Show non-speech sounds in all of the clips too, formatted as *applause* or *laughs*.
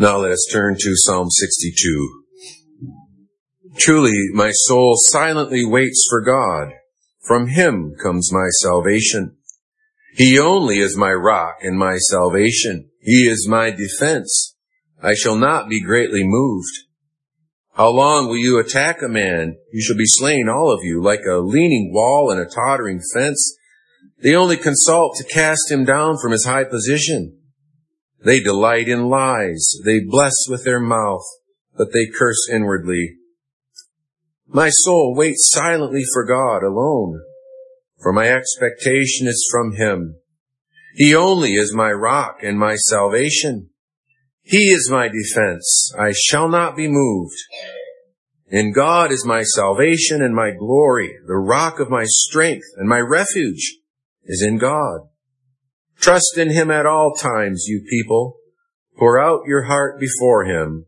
Now let us turn to Psalm 62. Truly, my soul silently waits for God. From him comes my salvation. He only is my rock and my salvation. He is my defense. I shall not be greatly moved. How long will you attack a man? You shall be slain, all of you, like a leaning wall and a tottering fence. They only consult to cast him down from his high position. They delight in lies. They bless with their mouth, but they curse inwardly. My soul waits silently for God alone, for my expectation is from Him. He only is my rock and my salvation. He is my defense. I shall not be moved. In God is my salvation and my glory. The rock of my strength and my refuge is in God. Trust in him at all times, you people. Pour out your heart before him.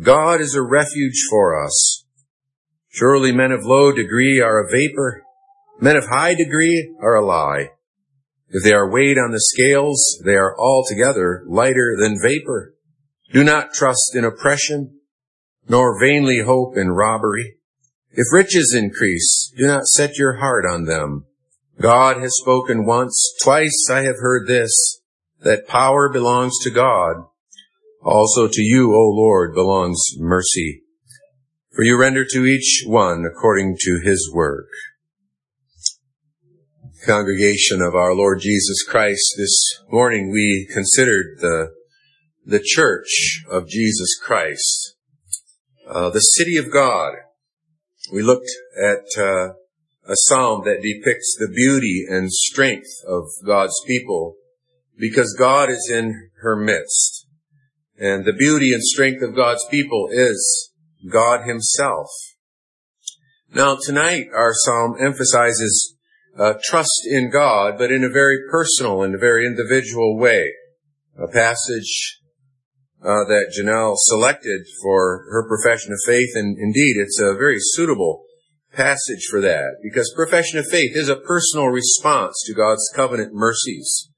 God is a refuge for us. Surely men of low degree are a vapor. Men of high degree are a lie. If they are weighed on the scales, they are altogether lighter than vapor. Do not trust in oppression, nor vainly hope in robbery. If riches increase, do not set your heart on them. God has spoken once, twice I have heard this, that power belongs to God. Also to you, O Lord, belongs mercy. For you render to each one according to his work. Congregation of our Lord Jesus Christ, this morning we considered the, the church of Jesus Christ, uh, the city of God. We looked at uh, a psalm that depicts the beauty and strength of God's people because God is in her midst. And the beauty and strength of God's people is God himself. Now tonight our psalm emphasizes uh, trust in God, but in a very personal and a very individual way. A passage uh, that Janelle selected for her profession of faith, and indeed it's a very suitable passage for that because profession of faith is a personal response to God's covenant mercies.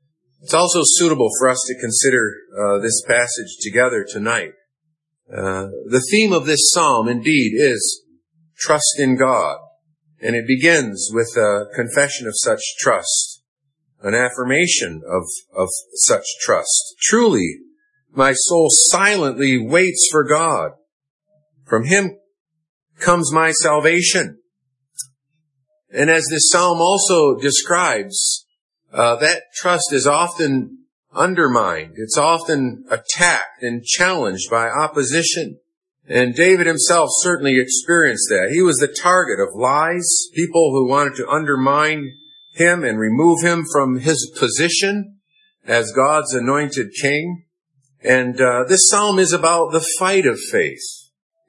It's also suitable for us to consider uh, this passage together tonight. Uh, the theme of this psalm indeed is trust in God. And it begins with a confession of such trust, an affirmation of, of such trust. Truly, my soul silently waits for God. From Him comes my salvation. And as this psalm also describes, uh, that trust is often undermined. It's often attacked and challenged by opposition. And David himself certainly experienced that. He was the target of lies, people who wanted to undermine him and remove him from his position as God's anointed king. And uh, this psalm is about the fight of faith.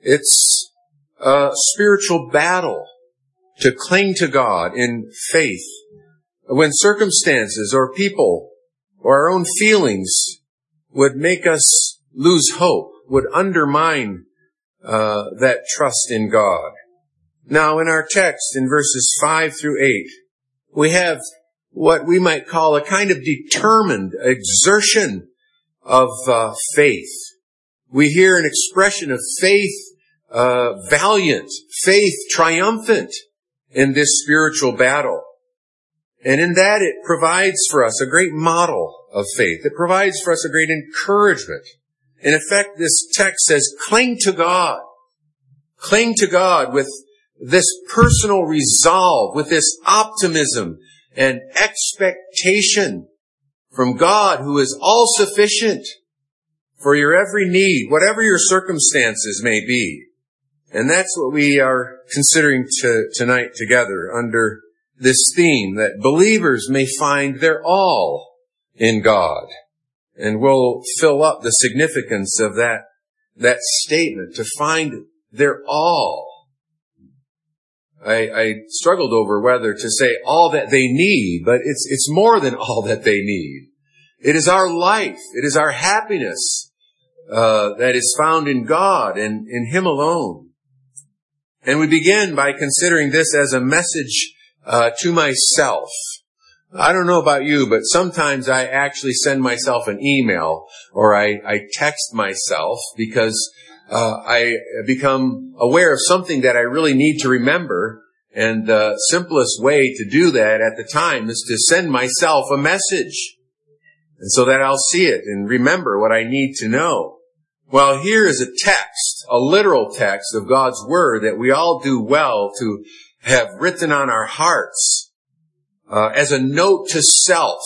It's a spiritual battle to cling to God in faith when circumstances or people or our own feelings would make us lose hope, would undermine uh, that trust in God. Now, in our text, in verses five through eight, we have what we might call a kind of determined exertion of uh, faith. We hear an expression of faith uh, valiant, faith triumphant in this spiritual battle. And in that it provides for us a great model of faith. It provides for us a great encouragement. In effect, this text says, cling to God. Cling to God with this personal resolve, with this optimism and expectation from God who is all sufficient for your every need, whatever your circumstances may be. And that's what we are considering to, tonight together under this theme that believers may find their all in God. And we'll fill up the significance of that, that statement to find their all. I, I struggled over whether to say all that they need, but it's, it's more than *laughs* all that they need. It is our life. It is our happiness, uh, that is found in God and in Him alone. And we begin by considering this as a message uh, to myself. I don't know about you, but sometimes I actually send myself an email or I, I text myself because uh, I become aware of something that I really need to remember. And the simplest way to do that at the time is to send myself a message. And so that I'll see it and remember what I need to know. Well, here is a text, a literal text of God's Word that we all do well to have written on our hearts uh, as a note to self.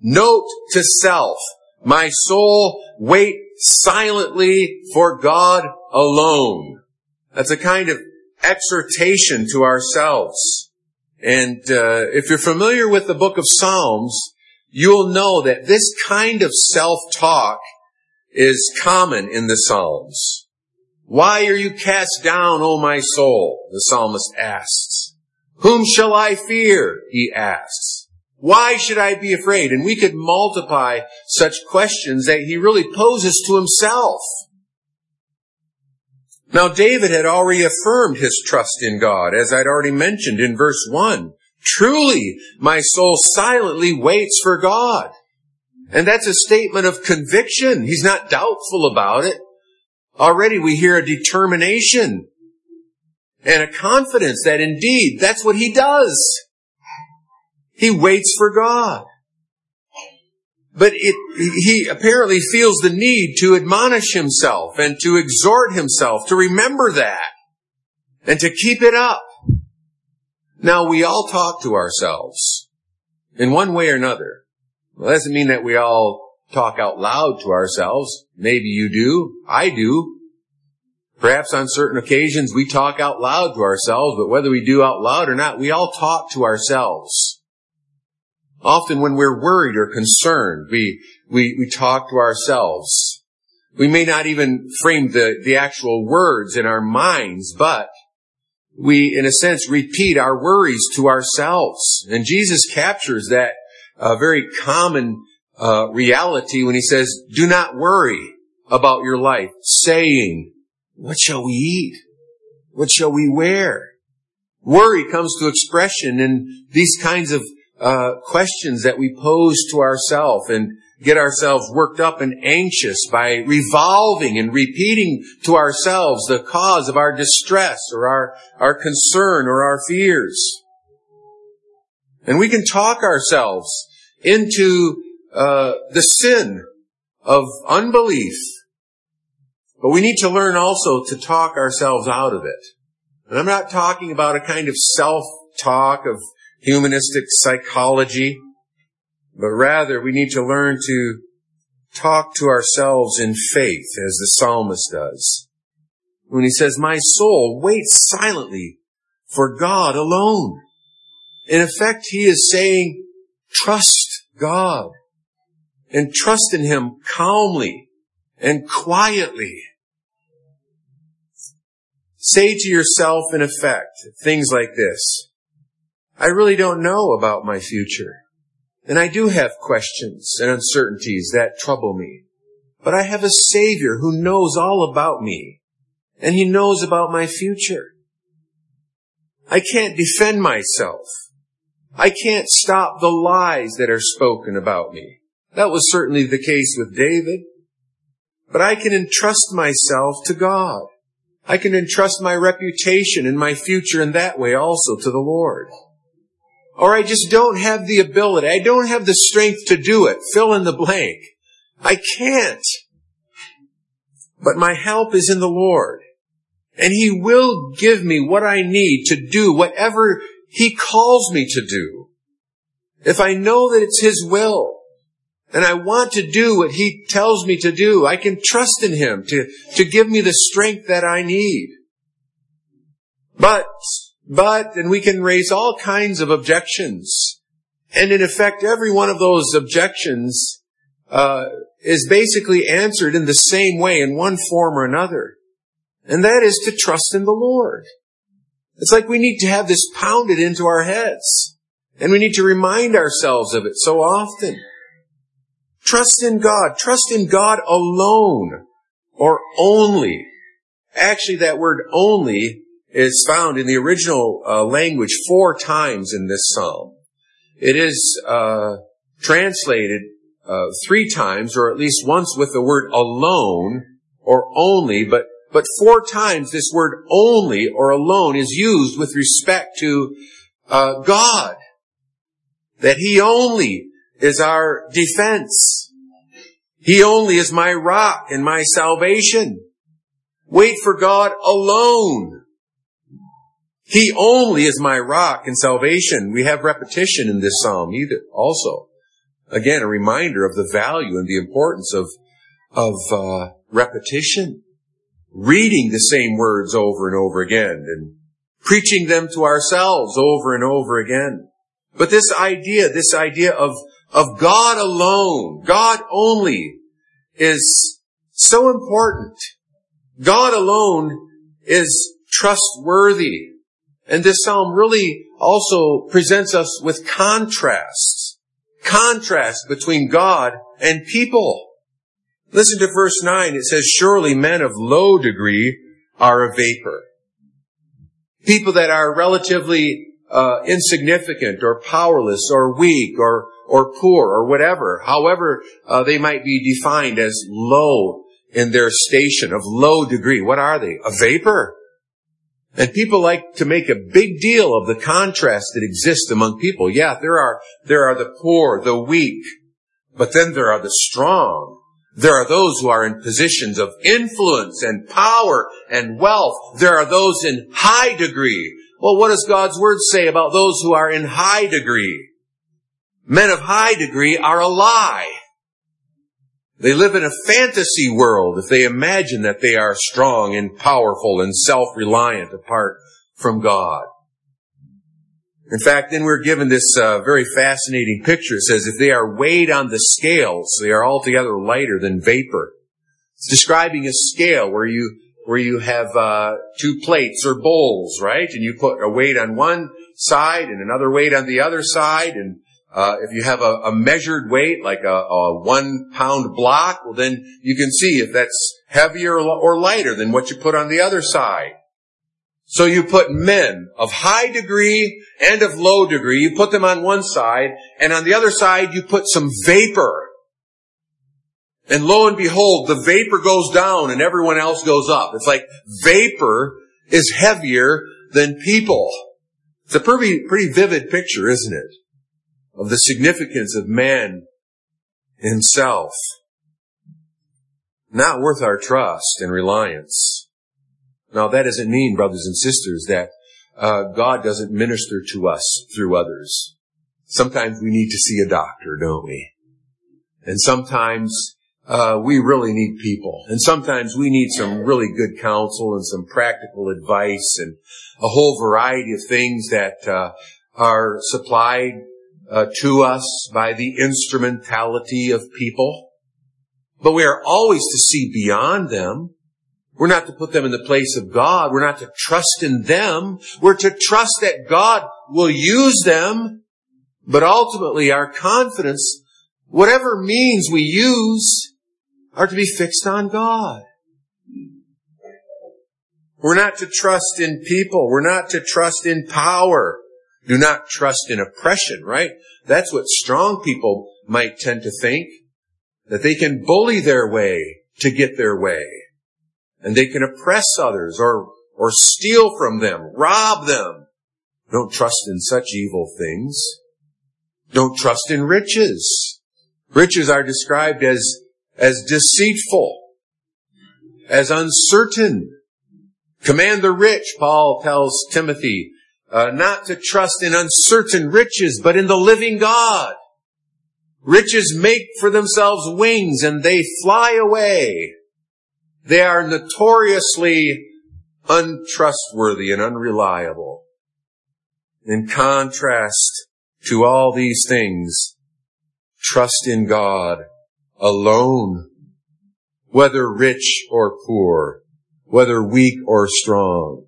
Note to self. My soul, wait silently for God alone. That's a kind of exhortation to ourselves. And uh, if you're familiar with the book of Psalms, you'll know that this kind of self-talk is common in the Psalms. Why are you cast down, O my soul? The psalmist asks. Whom shall I fear? He asks. Why should I be afraid? And we could multiply such questions that he really poses to himself. Now David had already affirmed his trust in God, as I'd already mentioned in verse 1. Truly, my soul silently waits for God. And that's a statement of conviction. He's not doubtful about it. Already we hear a determination and a confidence that indeed that's what he does. He waits for God. But it, he apparently feels the need to admonish himself and to exhort himself to remember that and to keep it up. Now we all talk to ourselves in one way or another. Well, doesn't mean that we all talk out loud to ourselves. Maybe you do. I do. Perhaps on certain occasions we talk out loud to ourselves, but whether we do out loud or not, we all talk to ourselves. Often when we're worried or concerned, we, we, we talk to ourselves. We may not even frame the, the actual words in our minds, but we, in a sense, repeat our worries to ourselves. And Jesus captures that a very common uh, reality when he says, do not worry about your life, saying, what shall we eat? What shall we wear? Worry comes to expression in these kinds of uh, questions that we pose to ourselves and get ourselves worked up and anxious by revolving and repeating to ourselves the cause of our distress or our, our concern or our fears. And we can talk ourselves into uh, the sin of unbelief. But we need to learn also to talk ourselves out of it. And I'm not talking about a kind of self-talk of humanistic psychology, but rather we need to learn to talk to ourselves in faith as the psalmist does. When he says, my soul waits silently for God alone. In effect, he is saying, trust God and trust in Him calmly and quietly. Say to yourself in effect things like this. I really don't know about my future. And I do have questions and uncertainties that trouble me. But I have a Savior who knows all about me. And He knows about my future. I can't defend myself. I can't stop the lies that are spoken about me. That was certainly the case with David. But I can entrust myself to God. I can entrust my reputation and my future in that way also to the Lord. Or I just don't have the ability. I don't have the strength to do it. Fill in the blank. I can't. But my help is in the Lord. And He will give me what I need to do whatever he calls me to do, if I know that it's His will, and I want to do what He tells me to do, I can trust in Him to, to give me the strength that I need. But, but, and we can raise all kinds of objections. And in effect, every one of those objections uh, is basically answered in the same way in one form or another. And that is to trust in the Lord. It's like we need to have this pounded into our heads. And we need to remind ourselves of it so often. Trust in God. Trust in God alone or only. Actually, that word only is found in the original uh, language four times in this psalm. it is uh, translated uh, three times, or at least once with the word alone or only, but but four times this word only or alone is used with respect to uh, God. That He only is our defense. He only is my rock and my salvation. Wait for God alone. He only is my rock and salvation. We have repetition in this psalm either also. Again, a reminder of the value and the importance of, of uh, repetition. Reading the same words over and over again and preaching them to ourselves over and over again. But this idea, this idea of, of God alone, God only, is so important. God alone is trustworthy. And this psalm really also presents us with contrasts. Contrast between God and people. Listen to verse 9. It says, Surely men of low degree are a vapor. People that are relatively uh, insignificant or powerless or weak or or poor or whatever, however uh, they might be defined as low in their station of low degree. What are they? A vapor. And people like to make a big deal of the contrast that exists among people. Yeah, there are, there are the poor, the weak, but then there are the strong. There are those who are in positions of influence and power and wealth. There are those in high degree. Well, what does God's word say about those who are in high degree? Men of high degree are a lie. They live in a fantasy world if they imagine that they are strong and powerful and self-reliant apart from God. In fact, then we're given this uh, very fascinating picture. It says, if they are weighed on the scales, they are altogether lighter than vapor. It's describing a scale where you where you have uh, two plates or bowls, right? And you put a weight on one side and another weight on the other side, and uh, if you have a, a measured weight, like a, a, one pound block, well then you can see if that's heavier or lighter than what you put on the other side. So you put men of high degree and of low degree, you put them on one side, and on the other side you put some vapor. And lo and behold, the vapor goes down and everyone else goes up. It's like vapor is heavier than people. It's a pretty, pretty vivid picture, isn't it? Of the significance of man himself. Not worth our trust and reliance. Now that doesn't mean, brothers and sisters, that uh, God doesn't minister to us through others. Sometimes we need to see a doctor, don't we? And sometimes uh, we really need people. And sometimes we need some really good counsel and some practical advice and a whole variety of things that uh, are supplied uh, to us by the instrumentality of people. But we are always to see beyond them. We're not to put them in the place of God. We're not to trust in them. We're to trust that God will use them. But ultimately our confidence, whatever means we use, are to be fixed on God. We're not to trust in people. We're not to trust in power. Do not trust in oppression, right? That's what strong people might tend to think. That they can bully their way to get their way. And they can oppress others or, or steal from them, rob them. Don't trust in such evil things. Don't trust in riches. Riches are described as, as deceitful, as uncertain. Command the rich, Paul tells Timothy, uh, not to trust in uncertain riches, but in the living God. Riches make for themselves wings and they fly away. They are notoriously untrustworthy and unreliable. In contrast to all these things, trust in God alone, whether rich or poor, whether weak or strong.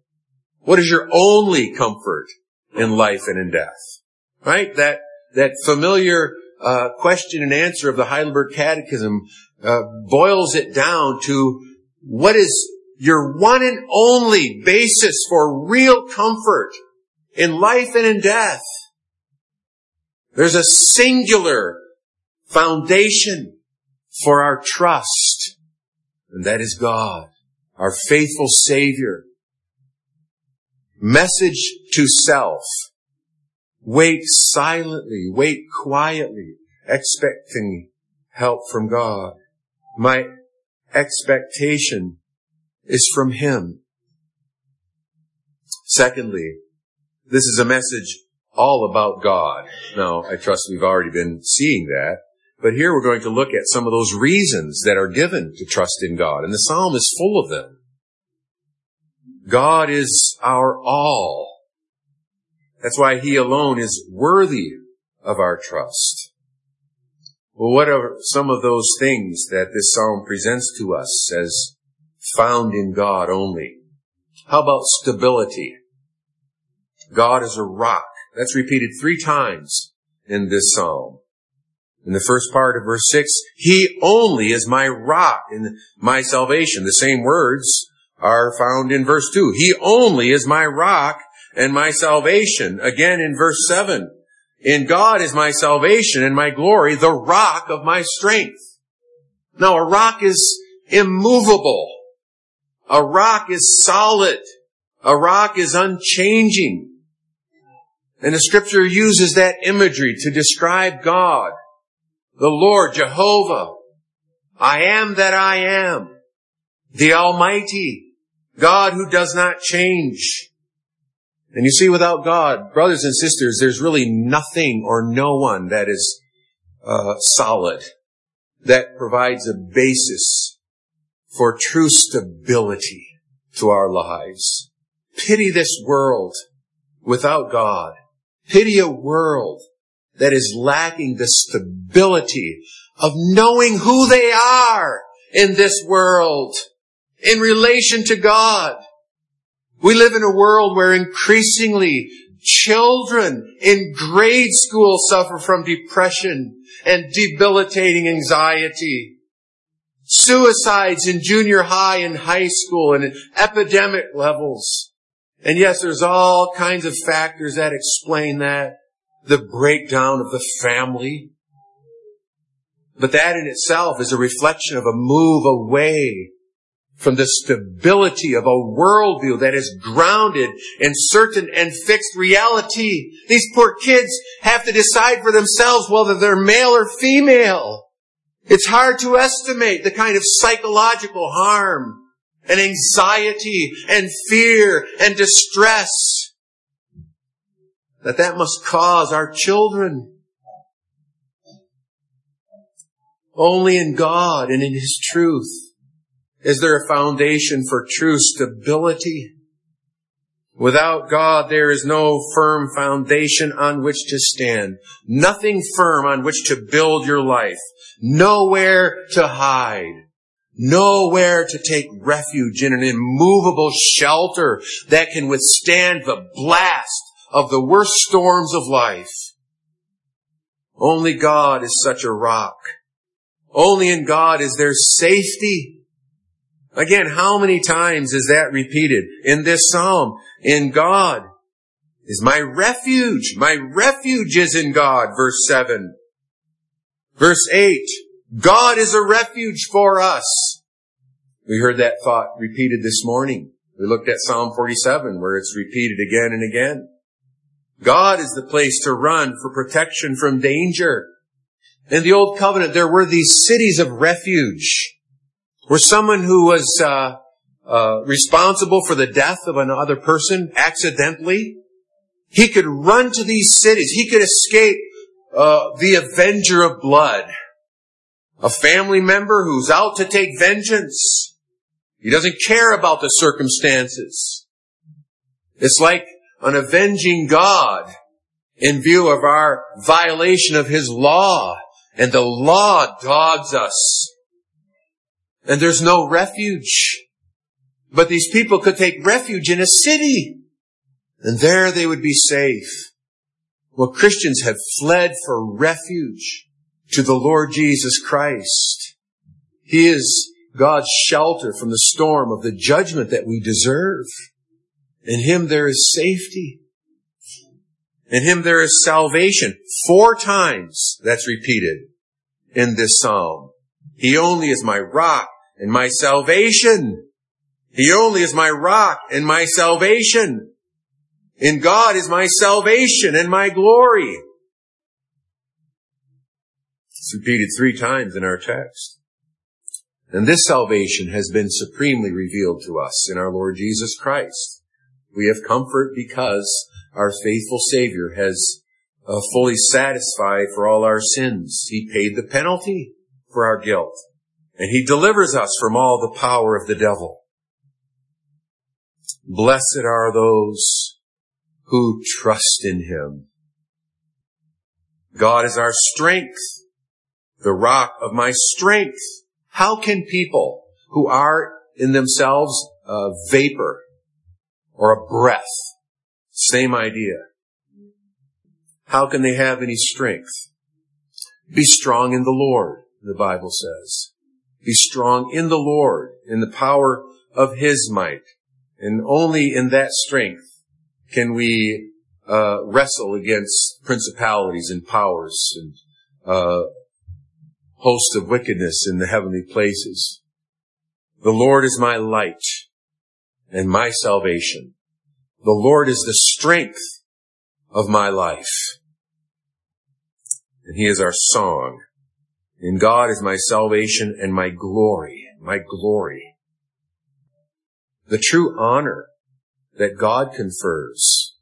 What is your only comfort in life and in death? Right? That, that familiar uh, question and answer of the Heidelberg Catechism uh, boils it down to what is your one and only basis for real comfort in life and in death. There's a singular foundation for our trust, and that is God, our faithful Savior. Message to self. Wait silently, wait quietly, expecting help from God. My expectation is from Him. Secondly, this is a message all about God. Now, I trust we've already been seeing that. But here we're going to look at some of those reasons that are given to trust in God. And the psalm is full of them. God is our all. That's why He alone is worthy of our trust. Well, what are some of those things that this psalm presents to us as found in God only? How about stability? God is a rock. That's repeated three times in this psalm. In the first part of verse 6, He only is my rock and my salvation. The same words are found in verse 2. He only is my rock and my salvation. Again in verse 7. In God is my salvation and my glory, the rock of my strength. Now a rock is immovable. A rock is solid. A rock is unchanging. And the scripture uses that imagery to describe God, the Lord, Jehovah. I am that I am, the Almighty, God who does not change. And you see, without God, brothers and sisters, there's really nothing or no one that is uh, solid, that provides a basis for true stability to our lives. Pity this world without God. Pity a world that is lacking the stability of knowing who they are in this world in relation to God. We live in a world where increasingly children in grade school suffer from depression and debilitating anxiety. Suicides in junior high and high school and epidemic levels. And yes, there's all kinds of factors that explain that. The breakdown of the family. But that in itself is a reflection of a move away from the stability of a worldview that is grounded in certain and fixed reality. These poor kids have to decide for themselves whether they're male or female. It's hard to estimate the kind of psychological harm and anxiety and fear and distress that that must cause our children. Only in God and in His truth is there a foundation for true stability. Without God, there is no firm foundation on which to stand. Nothing firm on which to build your life. Nowhere to hide. Nowhere to take refuge in an immovable shelter that can withstand the blast of the worst storms of life. Only God is such a rock. Only in God is there safety. Again, how many times is that repeated in this psalm? In God is my refuge. My refuge is in God, verse 7. Verse 8, God is a refuge for us. We heard that thought repeated this morning. We looked at Psalm 47 where it's repeated again and again. God is the place to run for protection from danger. In the Old Covenant, there were these cities of refuge where someone who was uh, uh, responsible for the death of another person accidentally, he could run to these cities. He could escape uh, the avenger of blood a family member who's out to take vengeance. He doesn't care about the circumstances. It's like an avenging God in view of our violation of His law. And the law dogs us. And there's no refuge. But these people could take refuge in a city. And there they would be safe. Well, Christians have fled for refuge to the Lord Jesus Christ. He is God's shelter from the storm of the judgment that we deserve. In Him there is safety. In him there is salvation. Four times that's repeated in this psalm. He only is my rock and my salvation. He only is my rock and my salvation. In God is my salvation and my glory. It's repeated three times in our text. And this salvation has been supremely revealed to us in our Lord Jesus Christ. We have comfort because our faithful Savior has uh, fully satisfied for all our sins. He paid the penalty for our guilt. And He delivers us from all the power of the devil. Blessed are those who trust in Him. God is our strength the rock of my strength. How can people who are in themselves a vapor or a breath, same idea, how can they have any strength? Be strong in the Lord, the Bible says. Be strong in the Lord, in the power of His might. And only in that strength can we uh, wrestle against principalities and powers and uh, host of wickedness in the heavenly places. The Lord is my light and my salvation. The Lord is the strength of my life. And He is our song. And God is my salvation and my glory, my glory. The true honor that God confers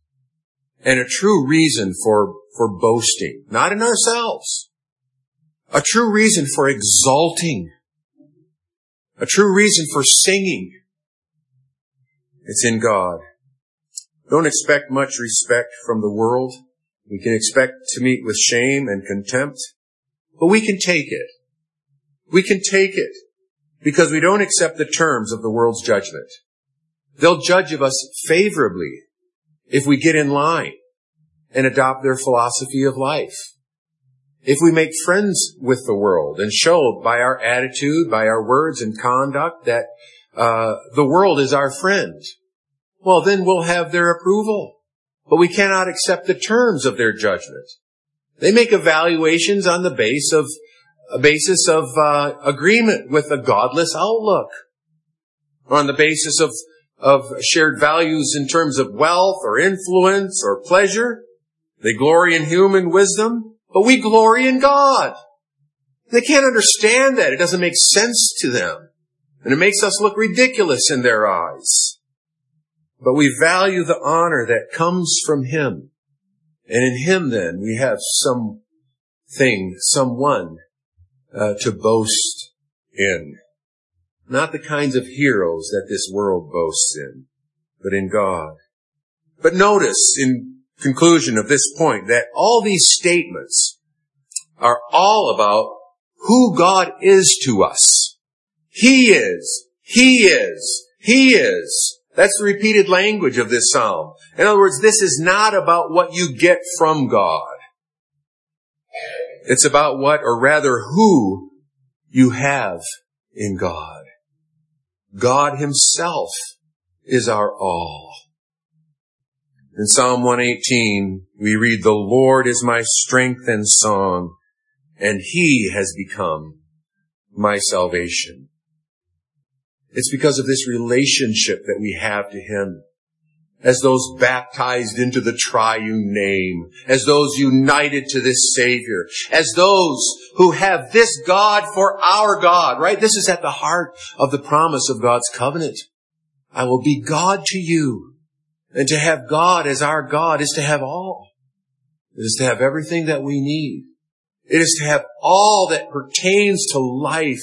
and a true reason for, for boasting, not in ourselves, a true reason for exalting, a true reason for singing. It's in God. Don't expect much respect from the world. We can expect to meet with shame and contempt, but we can take it. We can take it because we don't accept the terms of the world's judgment. They'll judge of us favorably if we get in line and adopt their philosophy of life if we make friends with the world and show by our attitude, by our words and conduct that uh, the world is our friend, well, then we'll have their approval. But we cannot accept the terms of their judgment. They make evaluations on the base of basis of uh, agreement with a godless outlook, or on the basis of of shared values in terms of wealth or influence or pleasure. They glory in human wisdom. But we glory in God. They can't understand that. It doesn't make sense to them. And it makes us look ridiculous in their eyes. But we value the honor that comes from Him. And in Him then we have something, someone uh, to boast in. Not the kinds of heroes that this world boasts in, but in God. But notice in conclusion of this point that all these statements are all about who God is to us. He is. He is. He is. That's the repeated language of this psalm. In other words, this is not about what you get from God. It's about what, or rather who, you have in God. God himself is our all. In Psalm 118, we read, The Lord is my strength and song, and He has become my salvation. It's because of this relationship that we have to Him. As those baptized into the triune name, as those united to this Savior, as those who have this God for our God, right? This is at the heart of the promise of God's covenant. I will be God to you and to have God as our God is to have all. It is to have everything that we need. It is to have all that pertains to life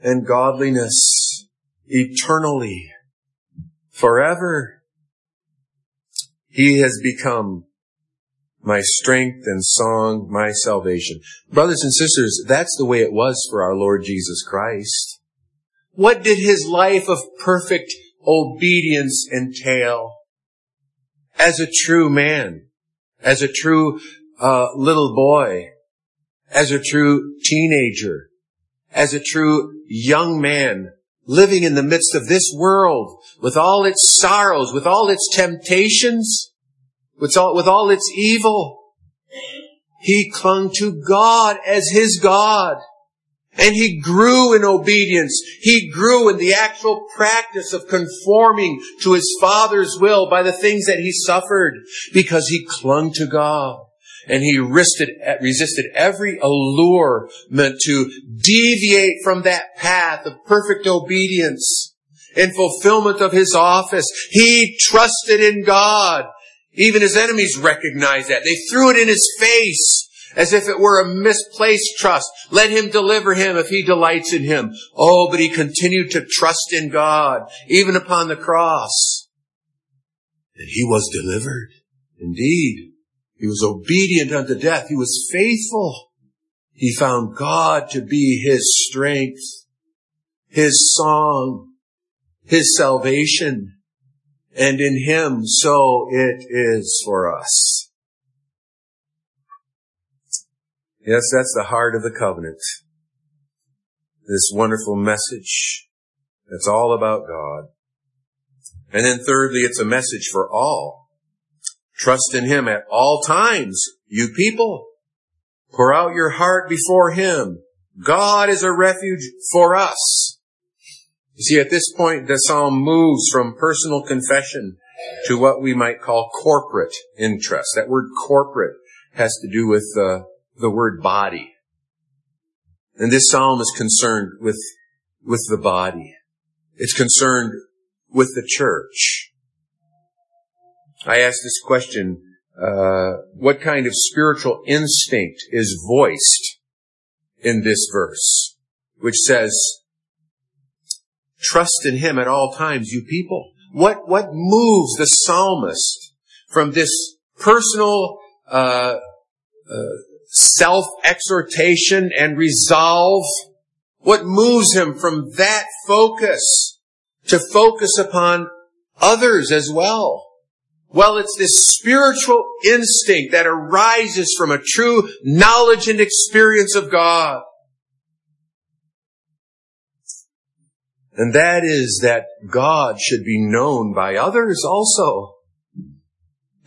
and godliness eternally, forever. He has become my strength and song, my salvation. Brothers and sisters, that's the way it was for our Lord Jesus Christ. What did his life of perfect obedience entail? as a true man, as a true uh, little boy, as a true teenager, as a true young man, living in the midst of this world with all its sorrows, with all its temptations, with all, with all its evil. He clung to God as his God. And he grew in obedience. He grew in the actual practice of conforming to his Father's will by the things that he suffered because he clung to God. And he resisted, every allurement to deviate from that path of perfect obedience and fulfillment of his office. He trusted in God. Even his enemies recognized that. They threw it in his face as if it were a misplaced trust. Let him deliver him if he delights in him. Oh, but he continued to trust in God, even upon the cross. And he was delivered. Indeed, he was obedient unto death. He was faithful. He found God to be his strength, his song, his salvation. And in him, so it is for us. Yes, that's the heart of the covenant. This wonderful message that's all about God. And then thirdly, it's a message for all. Trust in Him at all times, you people. Pour out your heart before Him. God is a refuge for us. You see, at this point, the psalm moves from personal confession to what we might call corporate interest. That word corporate has to do with uh, the word body. And this psalm is concerned with, with the body. It's concerned with the church. I ask this question, uh, what kind of spiritual instinct is voiced in this verse, which says, trust in him at all times, you people. What, what moves the psalmist from this personal, uh, uh, self-exhortation and resolve? What moves him from that focus to focus upon others as well? Well, it's this spiritual instinct that arises from a true knowledge and experience of God. And that is that God should be known by others also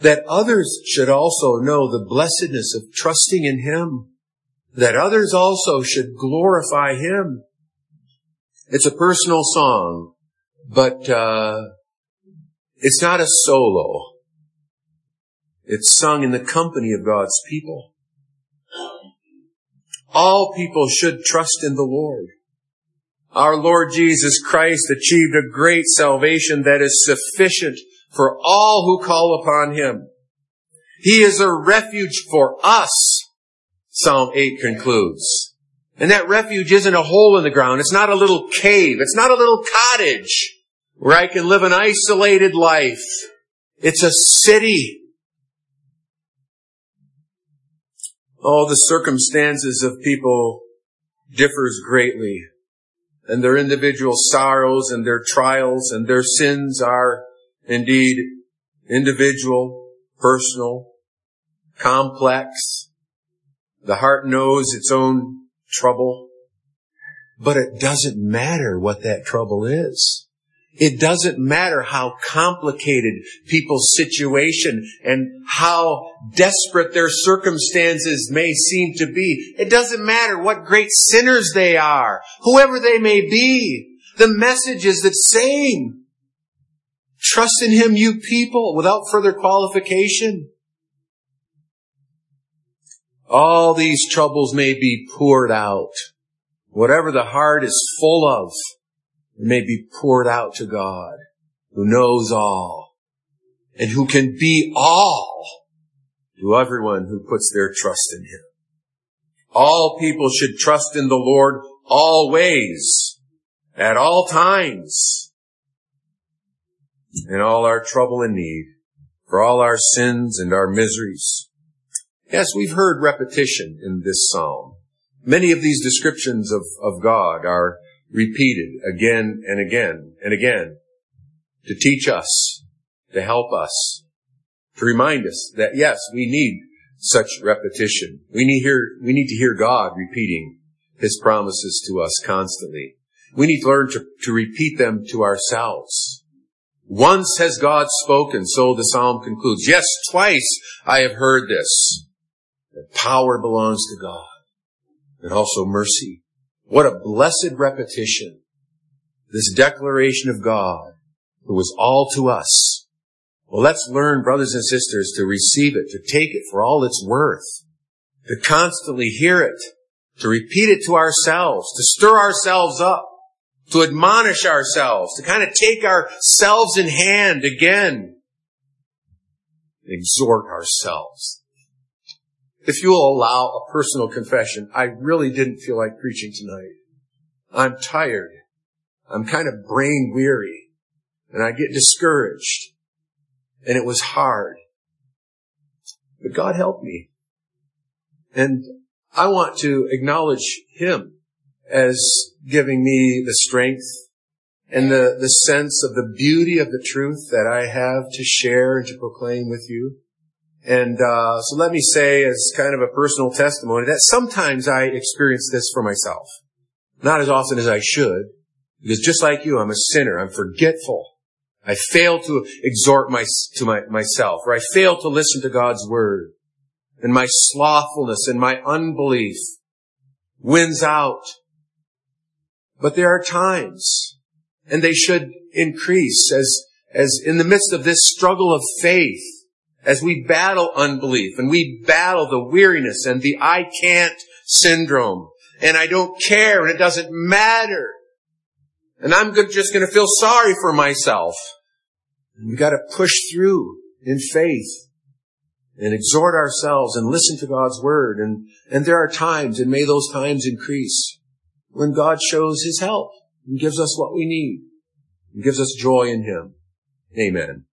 that others should also know the blessedness of trusting in Him, that others also should glorify Him. It's a personal song, but uh, it's not a solo. It's sung in the company of God's people. All people should trust in the Lord. Our Lord Jesus Christ achieved a great salvation that is sufficient for all who call upon him. He is a refuge for us, Psalm 8 concludes. And that refuge isn't a hole in the ground. It's not a little cave. It's not a little cottage where I can live an isolated life. It's a city. All the circumstances of people differs greatly and their individual sorrows and their trials and their sins are indeed individual, personal, complex. The heart knows its own trouble, but it doesn't matter what that trouble is. It doesn't matter how complicated people's situation and how desperate their circumstances may seem to be. It doesn't matter what great sinners they are, whoever they may be. The message is the same. Trust in Him, you people, without further qualification. All these troubles may be poured out. Whatever the heart is full of, may be poured out to God, who knows all, and who can be all to everyone who puts their trust in Him. All people should trust in the Lord always, at all times, in all our trouble and need, for all our sins and our miseries. Yes, we've heard repetition in this psalm. Many of these descriptions of, of God are repeated again and again and again to teach us, to help us, to remind us that yes, we need such repetition. We need hear, we need to hear God repeating his promises to us constantly. We need to learn to, to repeat them to ourselves. Once has God spoken, so the psalm concludes. Yes, twice I have heard this. That power belongs to God and also mercy. What a blessed repetition. This declaration of God who was all to us. Well, let's learn, brothers and sisters, to receive it, to take it for all it's worth, to constantly hear it, to repeat it to ourselves, to stir ourselves up, to admonish ourselves, to kind of take ourselves in hand again, exhort ourselves. If you will allow a personal confession, I really didn't feel like preaching tonight. I'm tired. I'm kind of brain weary and I get discouraged and it was hard. But God helped me. And I want to acknowledge Him as giving me the strength and the, the sense of the beauty of the truth that I have to share and to proclaim with you. And uh, so let me say, as kind of a personal testimony, that sometimes I experience this for myself. Not as often as I should, because just like you, I'm a sinner. I'm forgetful. I fail to exhort my, to my, myself, or I fail to listen to God's word. And my slothfulness and my unbelief wins out. But there are times, and they should increase as, as in the midst of this struggle of faith, as we battle unbelief and we battle the weariness and the I can't syndrome and I don't care and it doesn't matter. And I'm just going to feel sorry for myself. We got to push through in faith and exhort ourselves and listen to God's word. And, and there are times, and may those times increase, when God shows his help and gives us what we need and gives us joy in him. Amen.